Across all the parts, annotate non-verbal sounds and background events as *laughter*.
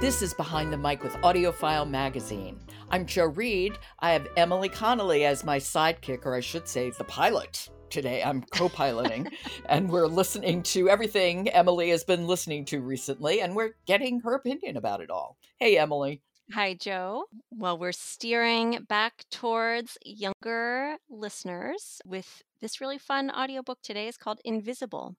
This is Behind the Mic with AudioFile Magazine. I'm Jo Reed. I have Emily Connolly as my sidekick, or I should say, the pilot. Today I'm co piloting, *laughs* and we're listening to everything Emily has been listening to recently, and we're getting her opinion about it all. Hey, Emily. Hi, Jo. Well, we're steering back towards younger listeners with this really fun audiobook today. It's called Invisible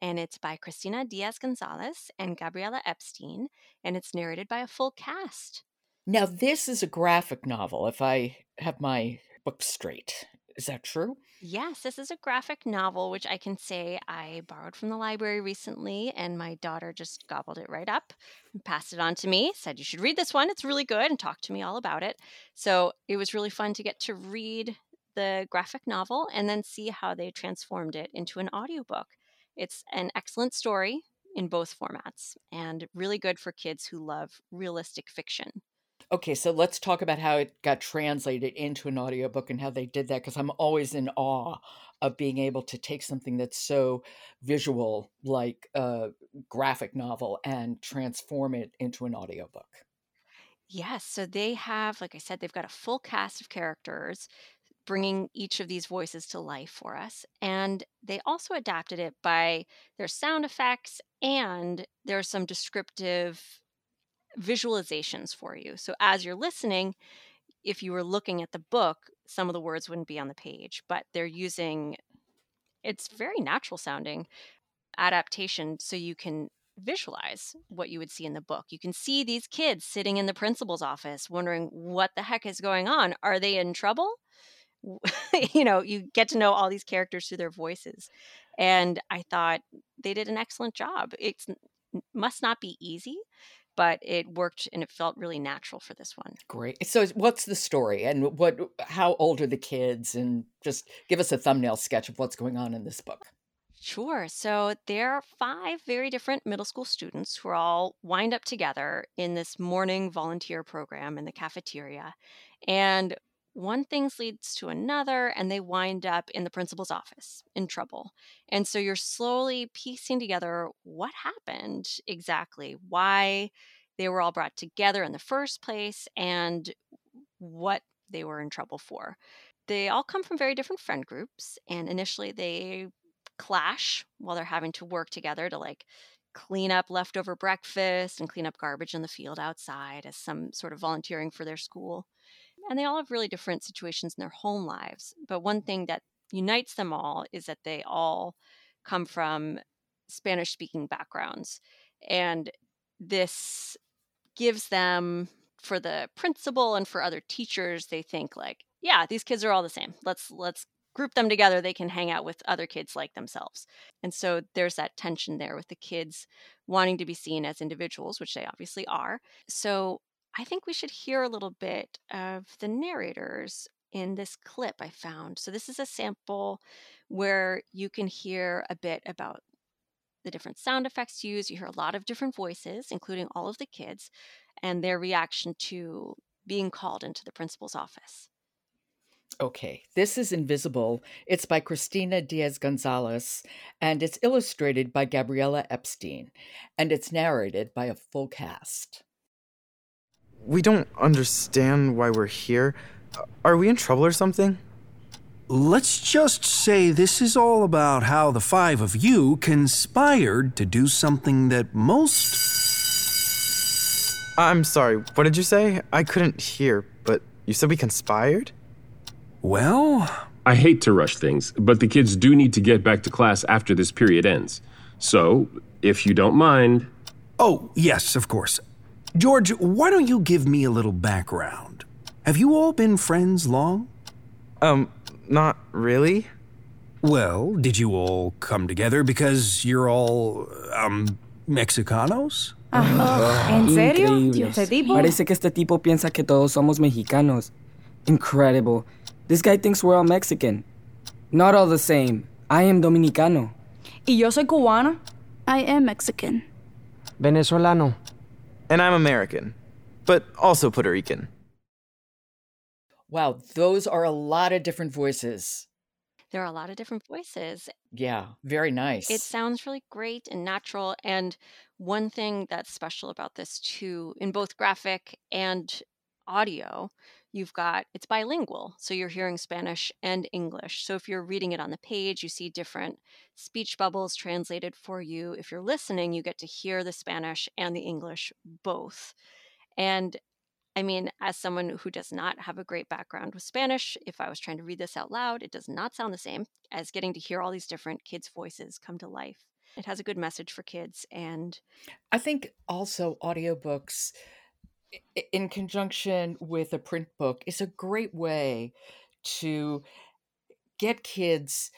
and it's by Christina Diaz Gonzalez and Gabriela Epstein, and it's narrated by a full cast. Now, this is a graphic novel, if I have my book straight. Is that true? Yes, this is a graphic novel, which I can say I borrowed from the library recently, and my daughter just gobbled it right up and passed it on to me. Said, You should read this one. It's really good, and talked to me all about it. So it was really fun to get to read the graphic novel and then see how they transformed it into an audiobook. It's an excellent story in both formats and really good for kids who love realistic fiction. Okay, so let's talk about how it got translated into an audiobook and how they did that because I'm always in awe of being able to take something that's so visual like a graphic novel and transform it into an audiobook. Yes, so they have, like I said, they've got a full cast of characters bringing each of these voices to life for us. And they also adapted it by their sound effects and there's some descriptive visualizations for you. So as you're listening, if you were looking at the book, some of the words wouldn't be on the page, but they're using it's very natural sounding adaptation so you can visualize what you would see in the book. You can see these kids sitting in the principal's office wondering what the heck is going on. Are they in trouble? *laughs* you know, you get to know all these characters through their voices. And I thought they did an excellent job. It must not be easy, but it worked and it felt really natural for this one. Great. So what's the story and what how old are the kids and just give us a thumbnail sketch of what's going on in this book. Sure. So there are five very different middle school students who are all wind up together in this morning volunteer program in the cafeteria. And one thing leads to another and they wind up in the principal's office in trouble. And so you're slowly piecing together what happened exactly, why they were all brought together in the first place, and what they were in trouble for. They all come from very different friend groups, and initially they clash while they're having to work together to like clean up leftover breakfast and clean up garbage in the field outside as some sort of volunteering for their school. And they all have really different situations in their home lives. But one thing that unites them all is that they all come from Spanish speaking backgrounds. And this gives them, for the principal and for other teachers, they think like, yeah, these kids are all the same. Let's let's group them together. They can hang out with other kids like themselves. And so there's that tension there with the kids wanting to be seen as individuals, which they obviously are. So I think we should hear a little bit of the narrators in this clip I found. So, this is a sample where you can hear a bit about the different sound effects used. You hear a lot of different voices, including all of the kids, and their reaction to being called into the principal's office. Okay, this is Invisible. It's by Christina Diaz Gonzalez, and it's illustrated by Gabriela Epstein, and it's narrated by a full cast. We don't understand why we're here. Are we in trouble or something? let's just say this is all about how the five of you conspired to do something that most. I'm sorry, what did you say? I couldn't hear, but you said we conspired? Well, I hate to rush things, but the kids do need to get back to class after this period ends. So, if you don't mind. Oh, yes, of course. George, why don't you give me a little background? Have you all been friends long? Um, not really. Well, did you all come together because you're all, um, Mexicanos? ¿En serio? Increíbles. ¿Este tipo? Parece que este tipo piensa que todos somos mexicanos. Incredible. This guy thinks we're all Mexican. Not all the same. I am Dominicano. ¿Y yo soy cubana? I am Mexican. Venezolano. And I'm American, but also Puerto Rican. Wow, those are a lot of different voices. There are a lot of different voices. Yeah, very nice. It sounds really great and natural. And one thing that's special about this, too, in both graphic and audio, you've got it's bilingual. So you're hearing Spanish and English. So if you're reading it on the page, you see different speech bubbles translated for you. If you're listening, you get to hear the Spanish and the English both. And I mean, as someone who does not have a great background with Spanish, if I was trying to read this out loud, it does not sound the same as getting to hear all these different kids' voices come to life. It has a good message for kids and I think also audiobooks in conjunction with a print book is a great way to get kids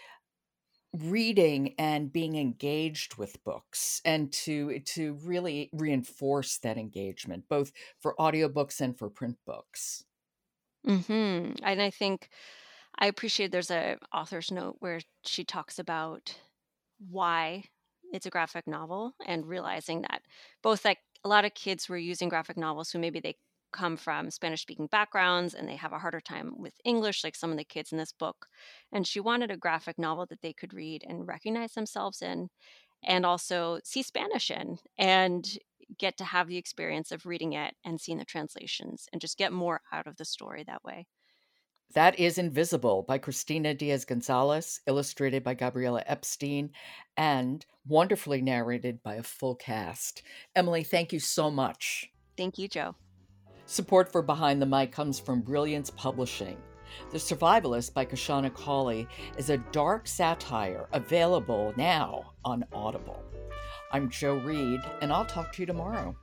reading and being engaged with books and to to really reinforce that engagement both for audiobooks and for print books. hmm And I think I appreciate there's a author's note where she talks about why it's a graphic novel and realizing that both like a lot of kids were using graphic novels who maybe they come from Spanish speaking backgrounds and they have a harder time with English, like some of the kids in this book. And she wanted a graphic novel that they could read and recognize themselves in and also see Spanish in and get to have the experience of reading it and seeing the translations and just get more out of the story that way. That is Invisible by Christina Diaz Gonzalez, illustrated by Gabriela Epstein, and wonderfully narrated by a full cast. Emily, thank you so much. Thank you, Jo. Support for Behind the Mic comes from Brilliance Publishing. The Survivalist by Kashana Cauley is a dark satire available now on Audible. I'm Jo Reed, and I'll talk to you tomorrow.